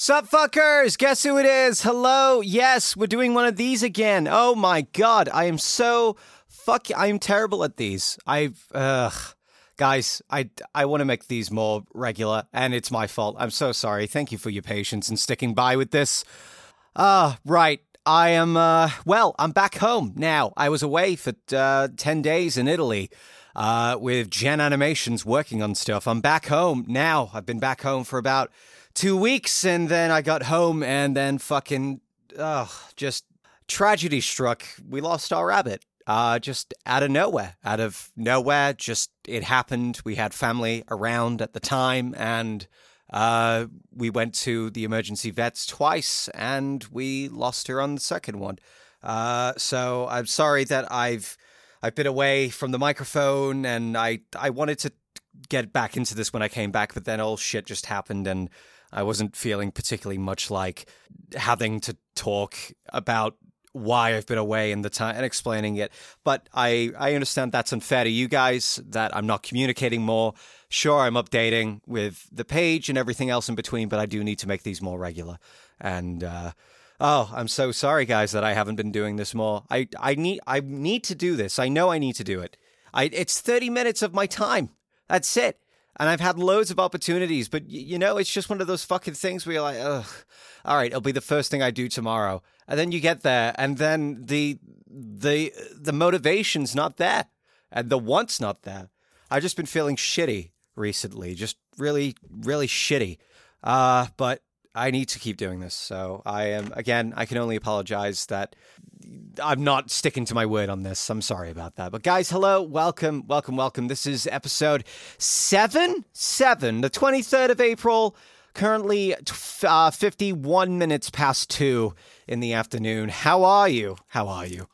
Sup, fuckers? Guess who it is? Hello. Yes, we're doing one of these again. Oh my god, I am so fuck. I am terrible at these. I've ugh. Guys, I, I want to make these more regular, and it's my fault. I'm so sorry. Thank you for your patience and sticking by with this. Ah, uh, right. I am, uh, well, I'm back home now. I was away for uh, 10 days in Italy uh, with Gen Animations working on stuff. I'm back home now. I've been back home for about two weeks, and then I got home, and then fucking, ugh, just tragedy struck. We lost our rabbit. Uh, just out of nowhere, out of nowhere, just it happened. We had family around at the time, and uh, we went to the emergency vets twice, and we lost her on the second one. Uh, so I'm sorry that I've I've been away from the microphone, and I I wanted to get back into this when I came back, but then all shit just happened, and I wasn't feeling particularly much like having to talk about why I've been away in the time and explaining it. But I, I understand that's unfair to you guys, that I'm not communicating more. Sure, I'm updating with the page and everything else in between, but I do need to make these more regular. And uh, oh, I'm so sorry, guys, that I haven't been doing this more. I, I need I need to do this. I know I need to do it. I, it's 30 minutes of my time. That's it and I've had loads of opportunities, but you know, it's just one of those fucking things where you're like, ugh, all right, it'll be the first thing I do tomorrow, and then you get there, and then the the the motivation's not there, and the want's not there. I've just been feeling shitty recently, just really, really shitty. Uh, but I need to keep doing this. So I am again. I can only apologize that I'm not sticking to my word on this. I'm sorry about that. But guys, hello, welcome, welcome, welcome. This is episode seven, seven, the 23rd of April. Currently, uh, 51 minutes past two in the afternoon. How are you? How are you?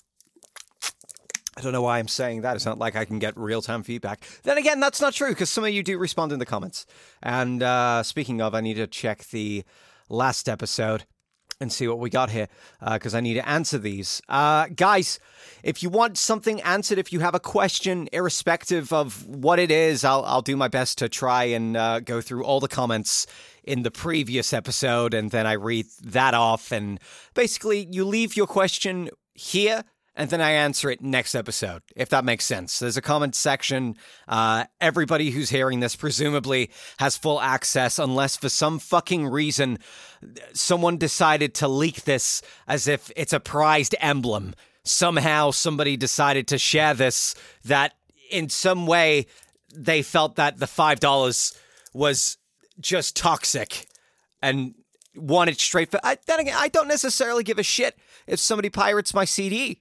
I don't know why I'm saying that. It's not like I can get real time feedback. Then again, that's not true because some of you do respond in the comments. And uh, speaking of, I need to check the last episode and see what we got here because uh, I need to answer these. Uh, guys, if you want something answered, if you have a question, irrespective of what it is, I'll, I'll do my best to try and uh, go through all the comments in the previous episode and then I read that off. And basically, you leave your question here and then I answer it next episode, if that makes sense. There's a comment section. Uh, everybody who's hearing this presumably has full access, unless for some fucking reason someone decided to leak this as if it's a prized emblem. Somehow somebody decided to share this that in some way they felt that the $5 was just toxic and wanted straight for. I, then again, I don't necessarily give a shit if somebody pirates my CD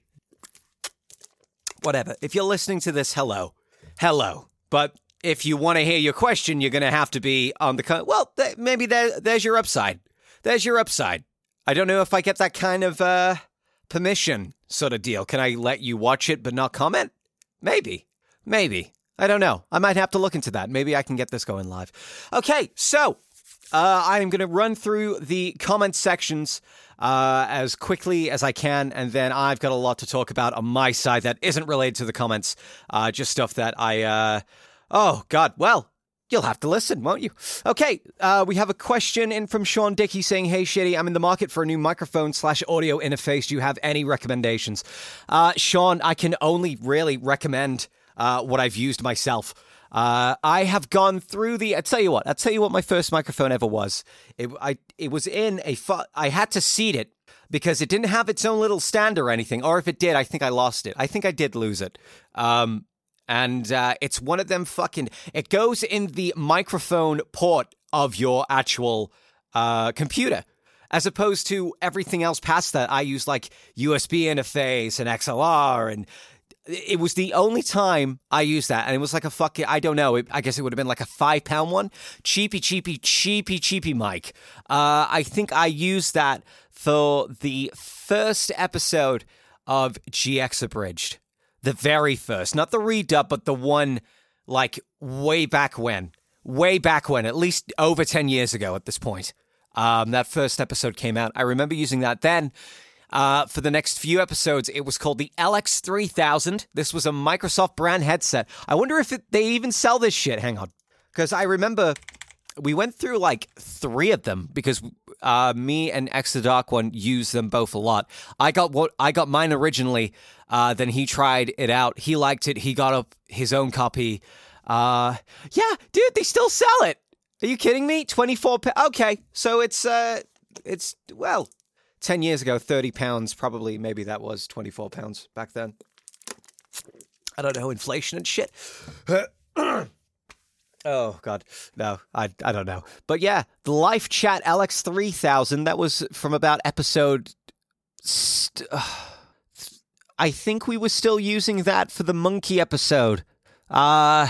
whatever. If you're listening to this, hello. Hello. But if you want to hear your question, you're going to have to be on the. Con- well, th- maybe there, there's your upside. There's your upside. I don't know if I get that kind of uh, permission sort of deal. Can I let you watch it but not comment? Maybe. Maybe. I don't know. I might have to look into that. Maybe I can get this going live. Okay, so uh, I'm going to run through the comment sections uh, as quickly as I can, and then I've got a lot to talk about on my side that isn't related to the comments, uh, just stuff that I. Uh, oh God, well. You'll have to listen, won't you? Okay, uh, we have a question in from Sean Dickey saying, "Hey, shitty, I'm in the market for a new microphone slash audio interface. Do you have any recommendations?" Uh, Sean, I can only really recommend uh, what I've used myself. Uh, I have gone through the. I tell you what. I tell you what. My first microphone ever was. It. I. It was in a. Fu- I had to seat it because it didn't have its own little stand or anything. Or if it did, I think I lost it. I think I did lose it. Um, and uh, it's one of them fucking. It goes in the microphone port of your actual uh, computer as opposed to everything else past that. I use like USB interface and XLR and it was the only time I used that, and it was like a fucking I don't know. It, I guess it would have been like a five pound one, cheapy, cheapy, cheapy, cheapy mic. Uh, I think I used that for the first episode of GX Abridged, the very first, not the redub, but the one like way back when, way back when, at least over ten years ago at this point. Um, that first episode came out. I remember using that then. Uh, for the next few episodes, it was called the LX3000. This was a Microsoft brand headset. I wonder if it, they even sell this shit. Hang on. Because I remember we went through like three of them because uh, me and the Dark One use them both a lot. I got what I got mine originally. Uh, then he tried it out. He liked it. He got up his own copy. Uh, yeah, dude, they still sell it. Are you kidding me? Twenty four. Pa- okay, so it's uh, it's well, ten years ago, thirty pounds probably. Maybe that was twenty four pounds back then. I don't know inflation and shit. Oh God, no, I I don't know, but yeah, the LifeChat three thousand that was from about episode. St- uh, I think we were still using that for the monkey episode. Uh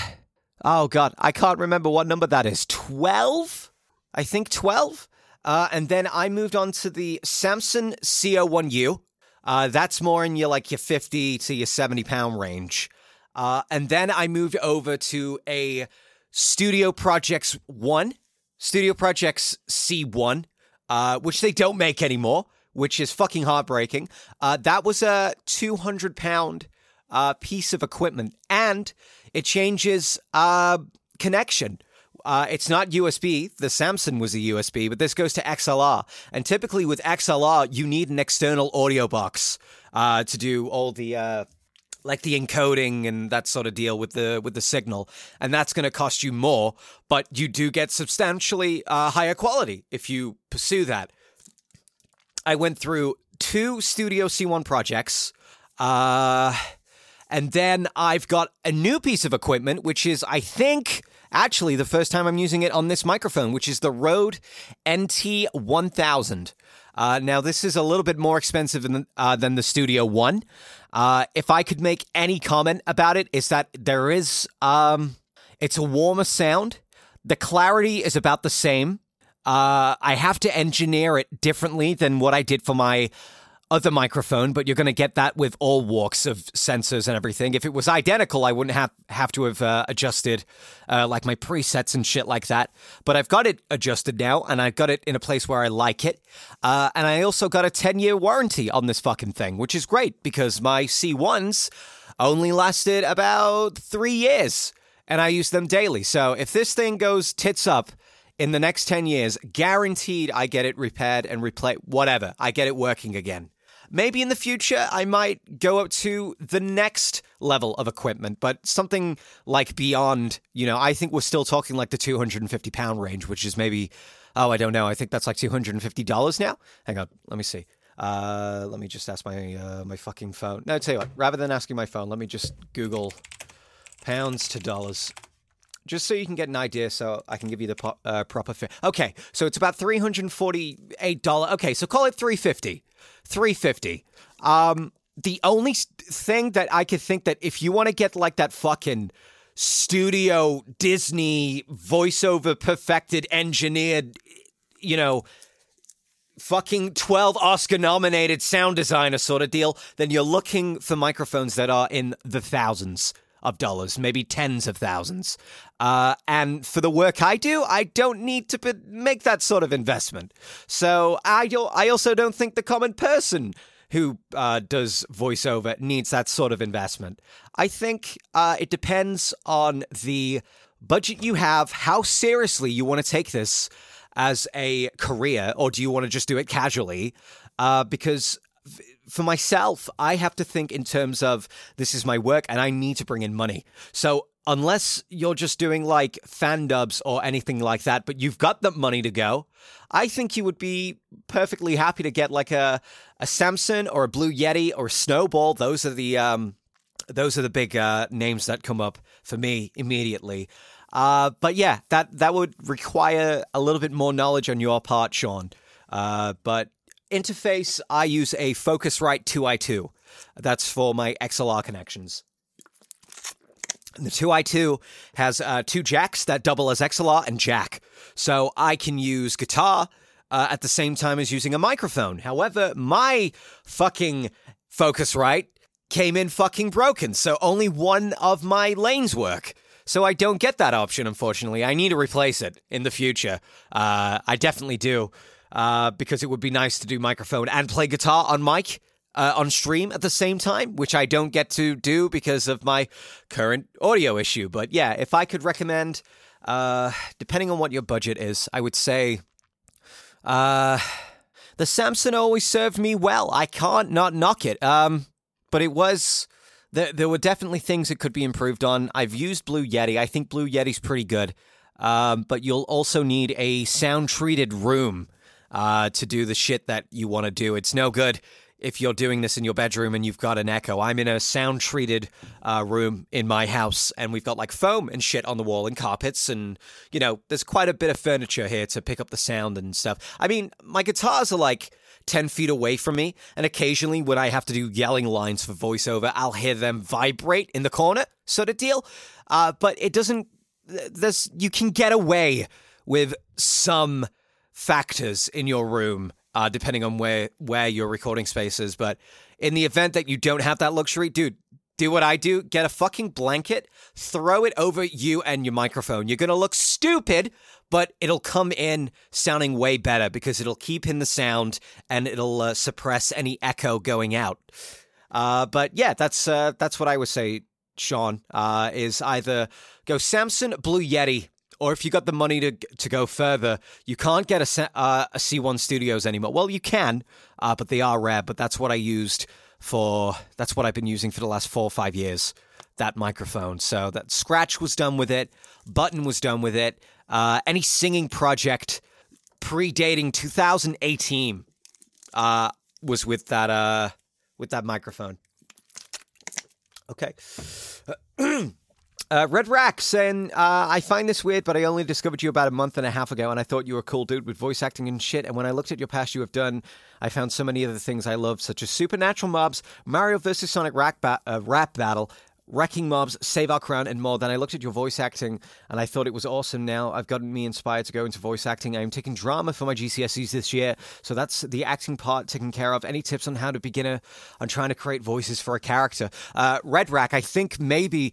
oh God, I can't remember what number that is. Twelve, I think twelve. Uh, and then I moved on to the Samson CO1U. Uh, that's more in your like your fifty to your seventy pound range. Uh, and then I moved over to a Studio Projects 1, Studio Projects C1, uh, which they don't make anymore, which is fucking heartbreaking. Uh, that was a 200 pound uh, piece of equipment, and it changes connection. Uh, it's not USB. The Samson was a USB, but this goes to XLR. And typically with XLR, you need an external audio box uh, to do all the uh, like the encoding and that sort of deal with the with the signal, and that's going to cost you more. But you do get substantially uh, higher quality if you pursue that. I went through two Studio C1 projects. Uh, and then I've got a new piece of equipment, which is, I think, actually the first time I'm using it on this microphone, which is the Rode NT1000. Uh, now, this is a little bit more expensive than, uh, than the Studio One. Uh, if I could make any comment about it, is that there is um, it's a warmer sound. The clarity is about the same. Uh, I have to engineer it differently than what I did for my other microphone, but you're going to get that with all walks of sensors and everything. If it was identical, I wouldn't have have to have uh, adjusted uh, like my presets and shit like that. But I've got it adjusted now, and I've got it in a place where I like it. Uh, and I also got a 10 year warranty on this fucking thing, which is great because my C1s only lasted about three years, and I use them daily. So if this thing goes tits up in the next 10 years, guaranteed I get it repaired and replay whatever. I get it working again. Maybe in the future, I might go up to the next level of equipment, but something like beyond, you know, I think we're still talking like the 250 pound range, which is maybe, oh, I don't know. I think that's like $250 now. Hang on, let me see. Uh, let me just ask my uh, my fucking phone. No, tell you what. Rather than asking my phone, let me just Google pounds to dollars just so you can get an idea so I can give you the po- uh, proper figure. Okay, so it's about $348. Okay, so call it 350. 350. Um the only thing that I could think that if you want to get like that fucking studio Disney voiceover perfected engineered you know fucking 12 Oscar nominated sound designer sort of deal, then you're looking for microphones that are in the thousands of dollars, maybe tens of thousands. Uh, and for the work I do, I don't need to be- make that sort of investment. So I. I also don't think the common person who uh, does voiceover needs that sort of investment. I think uh, it depends on the budget you have, how seriously you want to take this as a career, or do you want to just do it casually? Uh, because for myself, I have to think in terms of this is my work and I need to bring in money. So unless you're just doing like fan dubs or anything like that, but you've got the money to go, I think you would be perfectly happy to get like a a Samson or a Blue Yeti or a Snowball. Those are the um, those are the big uh, names that come up for me immediately. Uh, but yeah, that that would require a little bit more knowledge on your part, Sean. Uh, but interface, I use a Focusrite 2i2. That's for my XLR connections. The 2i2 has uh, two jacks that double as XLR and jack. So I can use guitar uh, at the same time as using a microphone. However, my fucking Focusrite came in fucking broken. So only one of my lanes work. So I don't get that option, unfortunately. I need to replace it in the future. Uh, I definitely do uh, because it would be nice to do microphone and play guitar on mic. Uh, on stream at the same time, which I don't get to do because of my current audio issue. But yeah, if I could recommend, uh, depending on what your budget is, I would say Uh, the Samson always served me well. I can't not knock it. Um, but it was there. There were definitely things that could be improved on. I've used Blue Yeti. I think Blue Yeti's pretty good. Um, but you'll also need a sound treated room uh, to do the shit that you want to do. It's no good if you're doing this in your bedroom and you've got an echo. I'm in a sound treated uh, room in my house and we've got like foam and shit on the wall and carpets and, you know, there's quite a bit of furniture here to pick up the sound and stuff. I mean, my guitars are like 10 feet away from me and occasionally when I have to do yelling lines for voiceover, I'll hear them vibrate in the corner, sort of deal. Uh, but it doesn't, there's, you can get away with some factors in your room uh, depending on where where your recording space is. But in the event that you don't have that luxury, dude, do what I do: get a fucking blanket, throw it over you and your microphone. You're gonna look stupid, but it'll come in sounding way better because it'll keep in the sound and it'll uh, suppress any echo going out. Uh, but yeah, that's uh, that's what I would say, Sean. Uh, is either go Samson Blue Yeti or if you got the money to to go further, you can't get a, uh, a C1 Studios anymore. Well, you can, uh, but they are rare. But that's what I used for. That's what I've been using for the last four or five years. That microphone. So that scratch was done with it. Button was done with it. Uh, any singing project predating 2018 uh, was with that uh, with that microphone. Okay. Uh, Red Rack saying, uh, I find this weird, but I only discovered you about a month and a half ago, and I thought you were a cool dude with voice acting and shit. And when I looked at your past you have done, I found so many other things I love, such as Supernatural Mobs, Mario vs. Sonic ba- uh, rap Battle, Wrecking Mobs, Save Our Crown, and more. Then I looked at your voice acting and I thought it was awesome. Now I've gotten me inspired to go into voice acting. I am taking drama for my GCSEs this year, so that's the acting part taken care of. Any tips on how to begin on trying to create voices for a character? Uh, Red Rack, I think maybe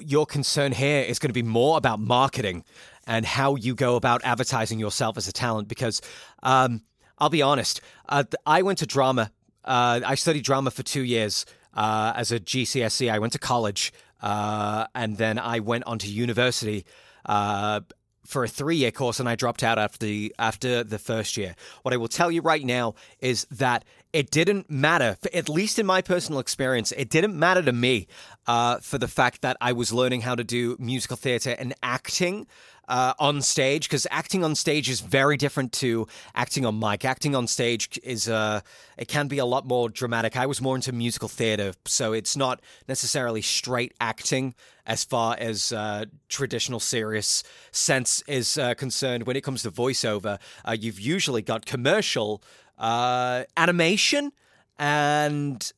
your concern here is going to be more about marketing and how you go about advertising yourself as a talent. Because um, I'll be honest, uh, I went to drama. Uh, I studied drama for two years uh, as a GCSE. I went to college uh, and then I went on to university uh, for a three year course and I dropped out after the after the first year. What I will tell you right now is that it didn't matter, at least in my personal experience, it didn't matter to me uh, for the fact that I was learning how to do musical theater and acting uh, on stage because acting on stage is very different to acting on mic. Acting on stage is uh, it can be a lot more dramatic. I was more into musical theater, so it's not necessarily straight acting as far as uh, traditional serious sense is uh, concerned. When it comes to voiceover, uh, you've usually got commercial uh, animation and.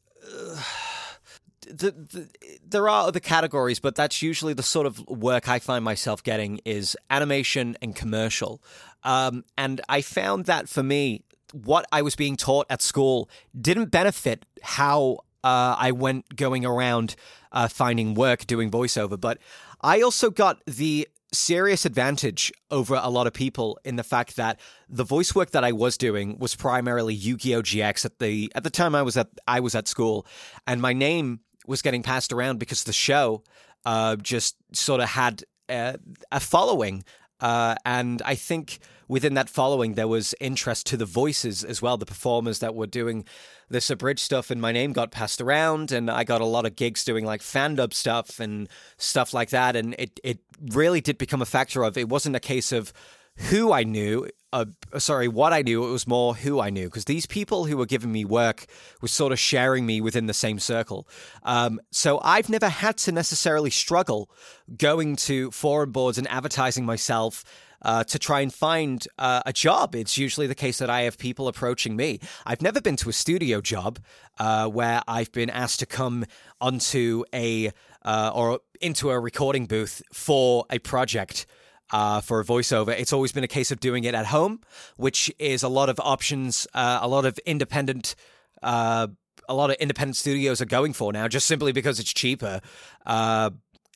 The, the, there are other categories, but that's usually the sort of work I find myself getting is animation and commercial. Um, and I found that for me, what I was being taught at school didn't benefit how uh, I went going around uh, finding work doing voiceover. But I also got the serious advantage over a lot of people in the fact that the voice work that I was doing was primarily Yu-Gi-Oh GX at the at the time I was at I was at school and my name was getting passed around because the show uh, just sort of had a, a following uh, and I think within that following, there was interest to the voices as well, the performers that were doing this abridged stuff. And my name got passed around, and I got a lot of gigs doing like fan dub stuff and stuff like that. And it, it really did become a factor of it wasn't a case of who I knew, uh, sorry, what I knew. It was more who I knew because these people who were giving me work were sort of sharing me within the same circle. Um, so I've never had to necessarily struggle going to forum boards and advertising myself. Uh, to try and find uh, a job. It's usually the case that I have people approaching me. I've never been to a studio job uh, where I've been asked to come onto a uh, or into a recording booth for a project uh, for a voiceover. It's always been a case of doing it at home, which is a lot of options, uh, a lot of independent. Uh, a lot of independent studios are going for now, just simply because it's cheaper, uh,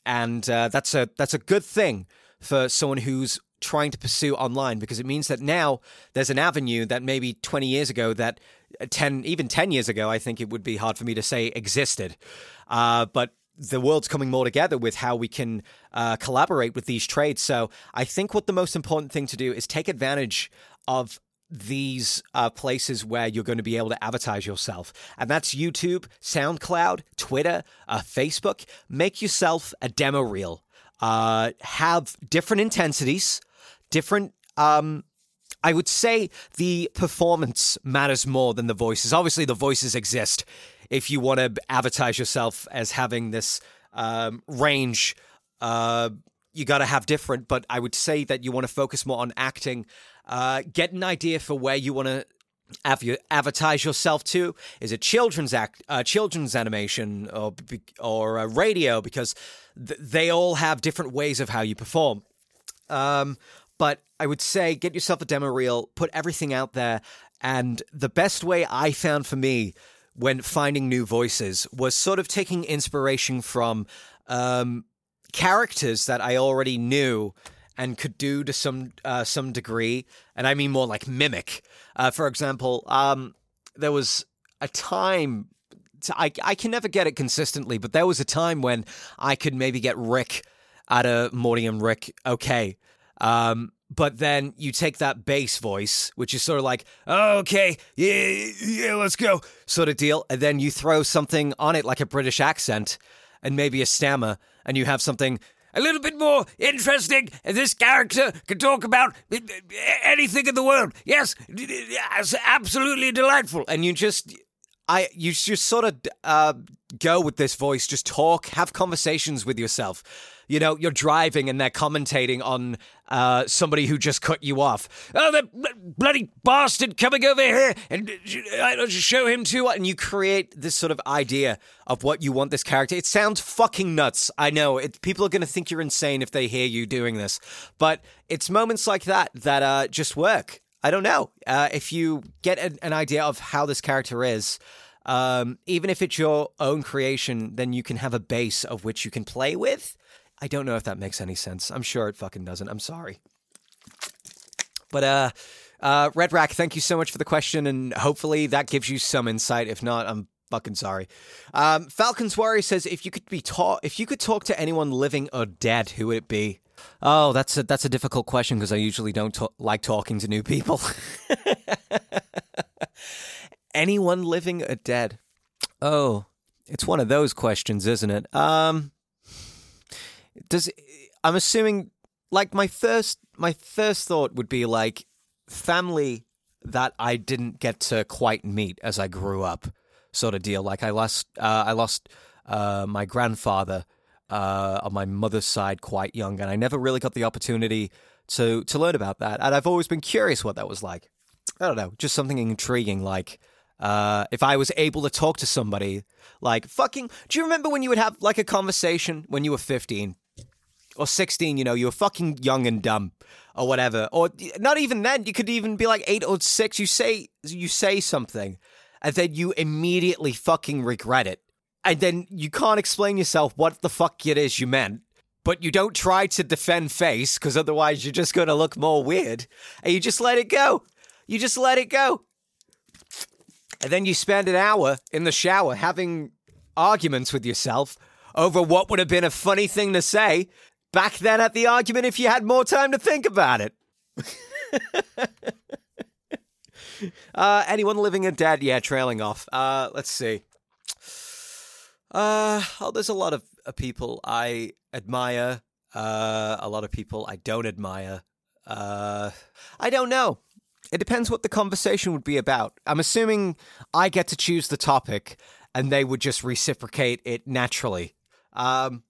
and uh, that's a that's a good thing for someone who's trying to pursue online because it means that now there's an avenue that maybe 20 years ago that uh, 10 even 10 years ago i think it would be hard for me to say existed uh, but the world's coming more together with how we can uh, collaborate with these trades. So I think what the most important thing to do is take advantage of these uh, places where you're going to be able to advertise yourself. And that's YouTube, SoundCloud, Twitter, uh, Facebook. Make yourself a demo reel. Uh, have different intensities, different. Um, I would say the performance matters more than the voices. Obviously, the voices exist if you want to advertise yourself as having this um, range. Uh, you got to have different, but I would say that you want to focus more on acting. Uh, get an idea for where you want to advertise yourself to? Is it children's act, uh, children's animation, or or uh, radio? Because th- they all have different ways of how you perform. Um, but I would say get yourself a demo reel, put everything out there, and the best way I found for me when finding new voices was sort of taking inspiration from um, characters that I already knew and could do to some uh, some degree, and I mean more like mimic. Uh, for example, um, there was a time I I can never get it consistently, but there was a time when I could maybe get Rick out of Morty and Rick okay. Um, but then you take that bass voice, which is sort of like, okay, yeah, yeah, let's go, sort of deal, and then you throw something on it like a British accent and maybe a stammer, and you have something a little bit more interesting. This character can talk about anything in the world. Yes, it's absolutely delightful. And you just, I, you just sort of uh, go with this voice. Just talk, have conversations with yourself you know, you're driving and they're commentating on uh, somebody who just cut you off. Oh, that bloody bastard coming over here and I don't show him to and you create this sort of idea of what you want this character. It sounds fucking nuts. I know it, people are going to think you're insane if they hear you doing this, but it's moments like that that uh, just work. I don't know uh, if you get an, an idea of how this character is. Um, even if it's your own creation, then you can have a base of which you can play with. I don't know if that makes any sense. I'm sure it fucking doesn't. I'm sorry. But uh uh Red Rack, thank you so much for the question and hopefully that gives you some insight. If not, I'm fucking sorry. Um Falcon's Warrior says if you could be taught if you could talk to anyone living or dead, who would it be? Oh, that's a that's a difficult question because I usually don't like talking to new people. anyone living or dead? Oh, it's one of those questions, isn't it? Um does I'm assuming like my first my first thought would be like family that I didn't get to quite meet as I grew up, sort of deal. Like I lost uh, I lost uh, my grandfather uh, on my mother's side quite young, and I never really got the opportunity to to learn about that. And I've always been curious what that was like. I don't know, just something intriguing. Like uh, if I was able to talk to somebody, like fucking. Do you remember when you would have like a conversation when you were fifteen? Or 16, you know, you were fucking young and dumb or whatever. Or not even then, you could even be like 8 or 6. You say you say something and then you immediately fucking regret it. And then you can't explain yourself what the fuck it is you meant. But you don't try to defend face because otherwise you're just going to look more weird. And you just let it go. You just let it go. And then you spend an hour in the shower having arguments with yourself over what would have been a funny thing to say back then at the argument if you had more time to think about it. uh, anyone living or dead? Yeah, trailing off. Uh, let's see. Uh, oh, there's a lot of uh, people I admire. Uh, a lot of people I don't admire. Uh, I don't know. It depends what the conversation would be about. I'm assuming I get to choose the topic, and they would just reciprocate it naturally. Um,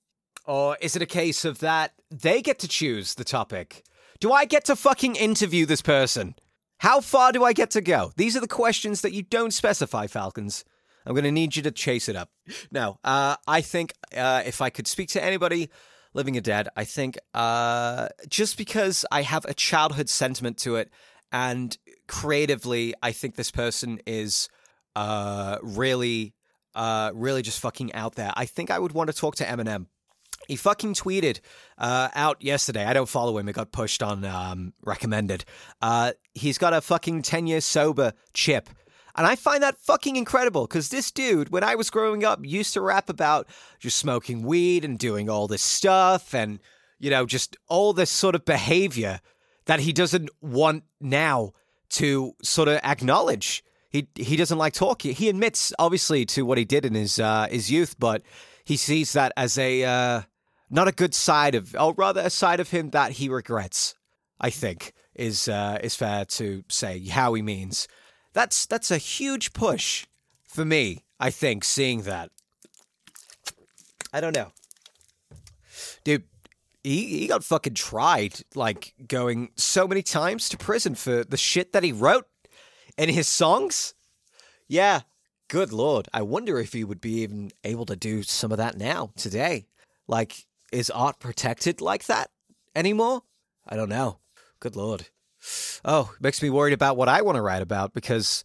or is it a case of that they get to choose the topic? Do I get to fucking interview this person? How far do I get to go? These are the questions that you don't specify, Falcons. I'm going to need you to chase it up. No, uh, I think uh, if I could speak to anybody living or dead, I think uh, just because I have a childhood sentiment to it, and creatively, I think this person is uh, really, uh, really just fucking out there. I think I would want to talk to Eminem. He fucking tweeted uh, out yesterday. I don't follow him. It got pushed on um, recommended. Uh, he's got a fucking 10 year sober chip. And I find that fucking incredible because this dude, when I was growing up, used to rap about just smoking weed and doing all this stuff and, you know, just all this sort of behavior that he doesn't want now to sort of acknowledge he he doesn't like talking. He admits obviously to what he did in his uh, his youth, but he sees that as a uh, not a good side of, or rather a side of him that he regrets. I think is uh, is fair to say how he means. That's that's a huge push for me. I think seeing that. I don't know, dude. He he got fucking tried, like going so many times to prison for the shit that he wrote in his songs. Yeah, good lord. I wonder if he would be even able to do some of that now today. Like, is art protected like that anymore? I don't know. Good lord. Oh, makes me worried about what I want to write about because,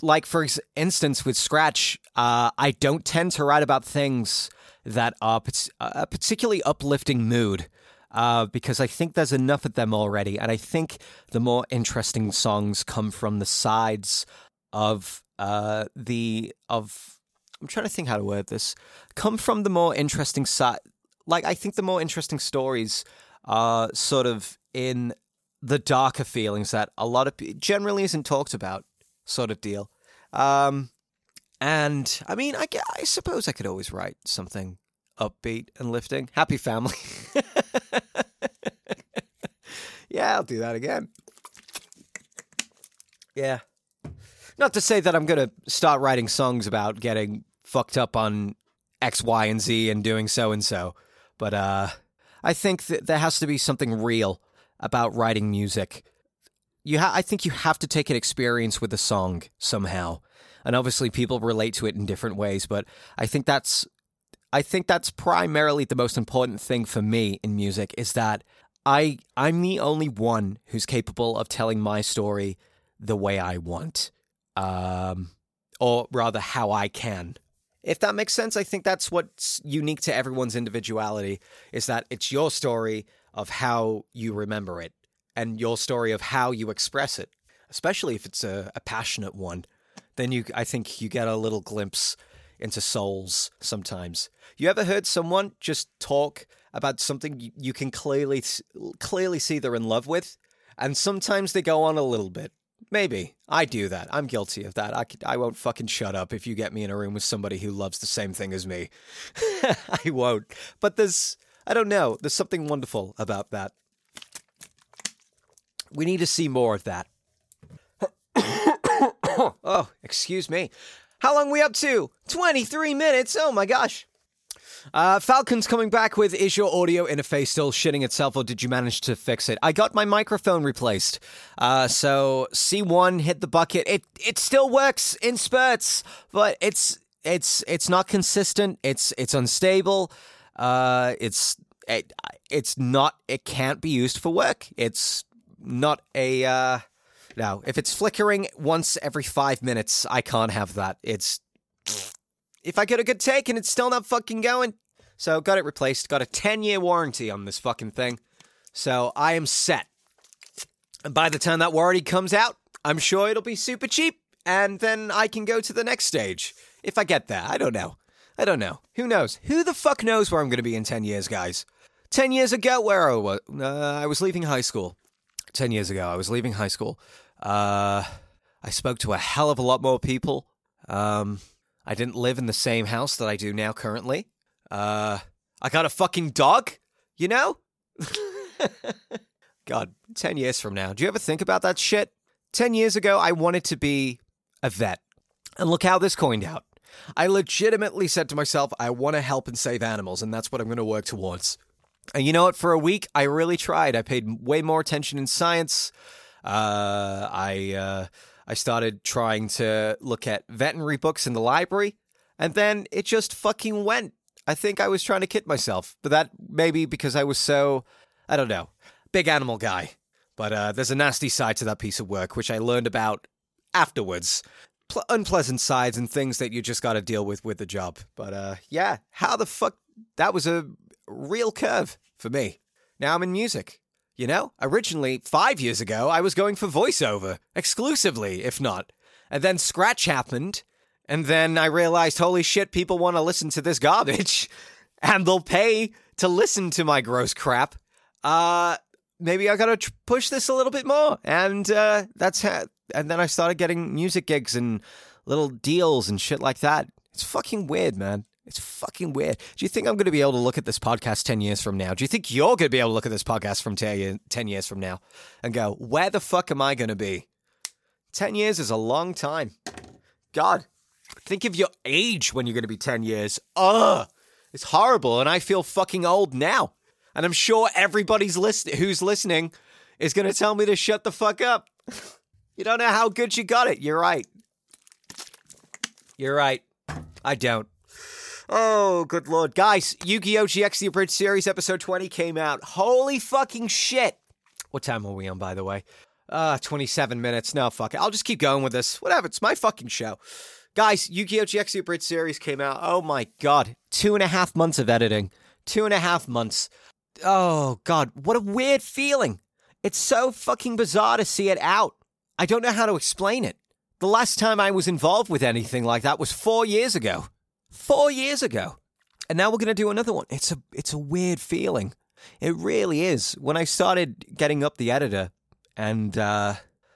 like for instance, with Scratch, uh, I don't tend to write about things that are a particularly uplifting mood. Uh, because I think there's enough of them already, and I think the more interesting songs come from the sides of uh, the of. I'm trying to think how to word this. Come from the more interesting side. Like I think the more interesting stories are sort of in the darker feelings that a lot of generally isn't talked about, sort of deal. Um, and I mean, I, I suppose I could always write something upbeat and lifting. Happy family. yeah, I'll do that again. Yeah. Not to say that I'm going to start writing songs about getting fucked up on X, Y, and Z and doing so and so, but uh, I think that there has to be something real about writing music. You ha- I think you have to take an experience with a song somehow. And obviously people relate to it in different ways, but I think that's I think that's primarily the most important thing for me in music is that I I'm the only one who's capable of telling my story the way I want. Um or rather how I can. If that makes sense, I think that's what's unique to everyone's individuality is that it's your story of how you remember it and your story of how you express it, especially if it's a, a passionate one. Then you, I think, you get a little glimpse into souls sometimes. You ever heard someone just talk about something you, you can clearly clearly see they're in love with, and sometimes they go on a little bit. Maybe I do that. I'm guilty of that. I I won't fucking shut up if you get me in a room with somebody who loves the same thing as me. I won't. But there's I don't know. There's something wonderful about that. We need to see more of that. oh, excuse me. How long we up to? 23 minutes. Oh my gosh. Uh, Falcon's coming back with Is your audio interface still shitting itself or did you manage to fix it? I got my microphone replaced. Uh, so C1 hit the bucket. It it still works in spurts, but it's it's it's not consistent. It's it's unstable. Uh, it's it, it's not. It can't be used for work. It's not a. Uh, if it's flickering once every five minutes, I can't have that. It's if I get a good take and it's still not fucking going. So got it replaced. Got a ten year warranty on this fucking thing. So I am set. And by the time that warranty comes out, I'm sure it'll be super cheap, and then I can go to the next stage if I get there. I don't know. I don't know. Who knows? Who the fuck knows where I'm going to be in 10 years, guys? 10 years ago, where I was, uh, I was leaving high school. 10 years ago, I was leaving high school. Uh, I spoke to a hell of a lot more people. Um, I didn't live in the same house that I do now currently. Uh, I got a fucking dog, you know? God, 10 years from now. Do you ever think about that shit? 10 years ago, I wanted to be a vet. And look how this coined out. I legitimately said to myself, I want to help and save animals, and that's what I'm going to work towards. And you know what? For a week, I really tried. I paid way more attention in science. Uh, I uh, I started trying to look at veterinary books in the library, and then it just fucking went. I think I was trying to kid myself, but that maybe because I was so I don't know, big animal guy. But uh, there's a nasty side to that piece of work, which I learned about afterwards. Ple- unpleasant sides and things that you just got to deal with with the job. But uh, yeah, how the fuck that was a real curve for me. Now I'm in music. You know, originally, five years ago, I was going for voiceover, exclusively, if not. And then Scratch happened, and then I realized, holy shit, people want to listen to this garbage, and they'll pay to listen to my gross crap. Uh, maybe I gotta tr- push this a little bit more. And uh, that's how. And then I started getting music gigs and little deals and shit like that. It's fucking weird, man. It's fucking weird. Do you think I'm going to be able to look at this podcast 10 years from now? Do you think you're going to be able to look at this podcast from 10 years from now and go, where the fuck am I going to be? 10 years is a long time. God, think of your age when you're going to be 10 years. Ugh, it's horrible. And I feel fucking old now. And I'm sure everybody's list- who's listening is going to tell me to shut the fuck up. you don't know how good you got it. You're right. You're right. I don't. Oh, good lord. Guys, Yu Gi Oh! GX The Abridged Series episode 20 came out. Holy fucking shit. What time are we on, by the way? Uh, 27 minutes. No, fuck it. I'll just keep going with this. Whatever. It's my fucking show. Guys, Yu Gi Oh! GX The Abridged Series came out. Oh my god. Two and a half months of editing. Two and a half months. Oh god. What a weird feeling. It's so fucking bizarre to see it out. I don't know how to explain it. The last time I was involved with anything like that was four years ago. Four years ago. And now we're going to do another one. It's a, it's a weird feeling. It really is. When I started getting up the editor and uh,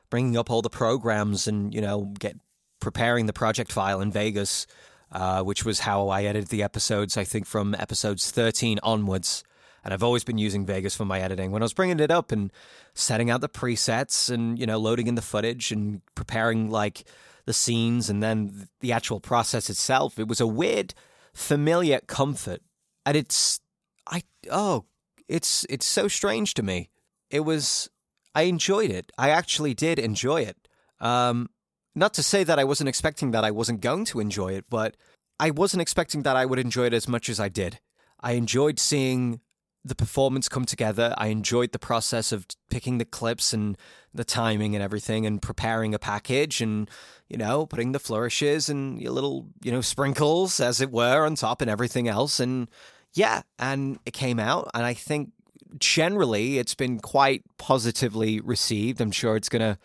bringing up all the programs and, you know, get preparing the project file in Vegas, uh, which was how I edited the episodes, I think from episodes 13 onwards. And I've always been using Vegas for my editing. When I was bringing it up and setting out the presets and, you know, loading in the footage and preparing like the scenes and then the actual process itself, it was a weird, familiar comfort. And it's, I, oh, it's, it's so strange to me. It was, I enjoyed it. I actually did enjoy it. Um, not to say that I wasn't expecting that I wasn't going to enjoy it, but I wasn't expecting that I would enjoy it as much as I did. I enjoyed seeing the performance come together. I enjoyed the process of picking the clips and the timing and everything and preparing a package and, you know, putting the flourishes and your little, you know, sprinkles, as it were, on top and everything else. And yeah, and it came out. And I think generally it's been quite positively received. I'm sure it's going to.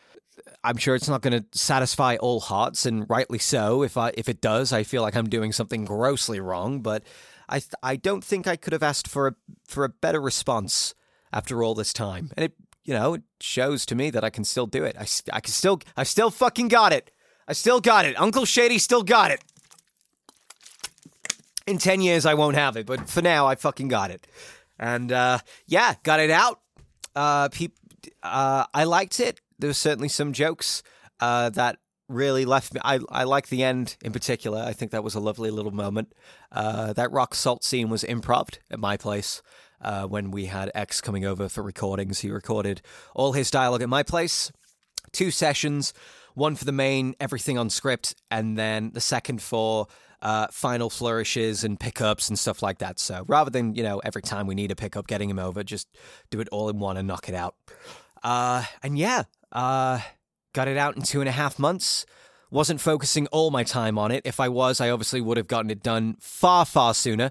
I'm sure it's not going to satisfy all hearts, and rightly so. If I if it does, I feel like I'm doing something grossly wrong. But I th- I don't think I could have asked for a for a better response after all this time, and it you know it shows to me that I can still do it. I I can still I still fucking got it. I still got it. Uncle Shady still got it. In ten years, I won't have it, but for now, I fucking got it. And uh, yeah, got it out. Uh, peop- uh, I liked it. There was certainly some jokes uh, that really left me. I I like the end in particular. I think that was a lovely little moment. Uh, that rock salt scene was improv at my place. Uh, when we had X coming over for recordings, he recorded all his dialogue at my place. Two sessions, one for the main, everything on script, and then the second for uh, final flourishes and pickups and stuff like that. So rather than you know every time we need a pickup, getting him over, just do it all in one and knock it out. Uh, and yeah, uh, got it out in two and a half months. Wasn't focusing all my time on it. If I was, I obviously would have gotten it done far, far sooner.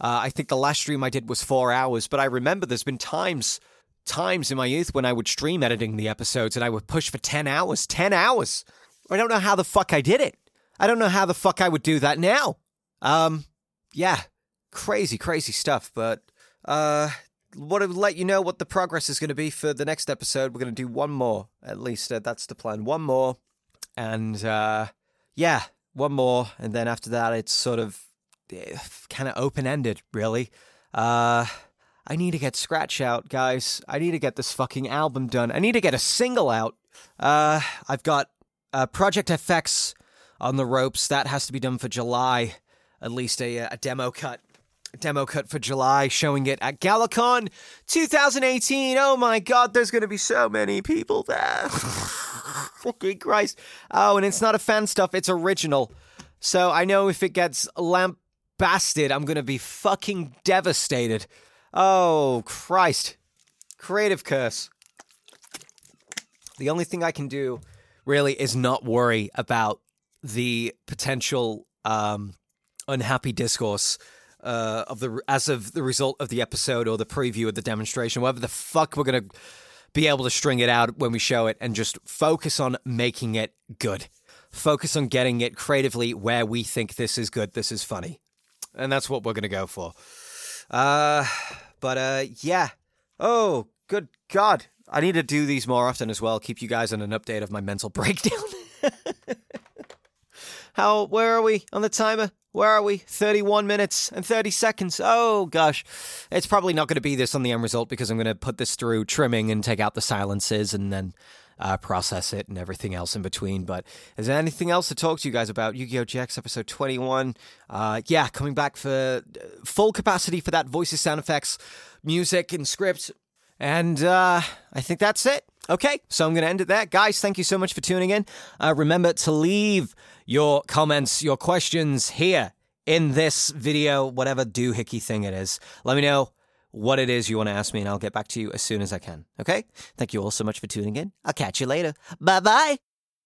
Uh, I think the last stream I did was four hours, but I remember there's been times, times in my youth when I would stream editing the episodes and I would push for 10 hours. 10 hours! I don't know how the fuck I did it. I don't know how the fuck I would do that now. Um, yeah, crazy, crazy stuff, but, uh, want to let you know what the progress is going to be for the next episode. We're going to do one more, at least uh, that's the plan. One more, and uh, yeah, one more, and then after that, it's sort of eh, kind of open ended, really. Uh, I need to get Scratch out, guys. I need to get this fucking album done. I need to get a single out. Uh, I've got uh, Project FX on the ropes. That has to be done for July, at least a, a demo cut demo cut for July, showing it at Galacon 2018. Oh my god, there's going to be so many people there. Fucking Christ. Oh, and it's not a fan stuff, it's original. So I know if it gets lambasted, I'm going to be fucking devastated. Oh, Christ. Creative curse. The only thing I can do really is not worry about the potential um, unhappy discourse uh, of the as of the result of the episode or the preview of the demonstration, whatever the fuck we're gonna be able to string it out when we show it, and just focus on making it good. Focus on getting it creatively where we think this is good, this is funny, and that's what we're gonna go for. Uh, but uh, yeah. Oh good God. I need to do these more often as well. Keep you guys on an update of my mental breakdown. How, where are we on the timer? Where are we? 31 minutes and 30 seconds. Oh, gosh. It's probably not going to be this on the end result because I'm going to put this through trimming and take out the silences and then uh, process it and everything else in between. But is there anything else to talk to you guys about? Yu Gi Oh! GX episode 21. Uh, yeah, coming back for uh, full capacity for that voices, sound effects, music, and script. And uh, I think that's it. Okay, so I'm going to end it there. Guys, thank you so much for tuning in. Uh, remember to leave your comments, your questions here in this video, whatever doohickey thing it is. Let me know what it is you want to ask me, and I'll get back to you as soon as I can. Okay? Thank you all so much for tuning in. I'll catch you later. Bye bye.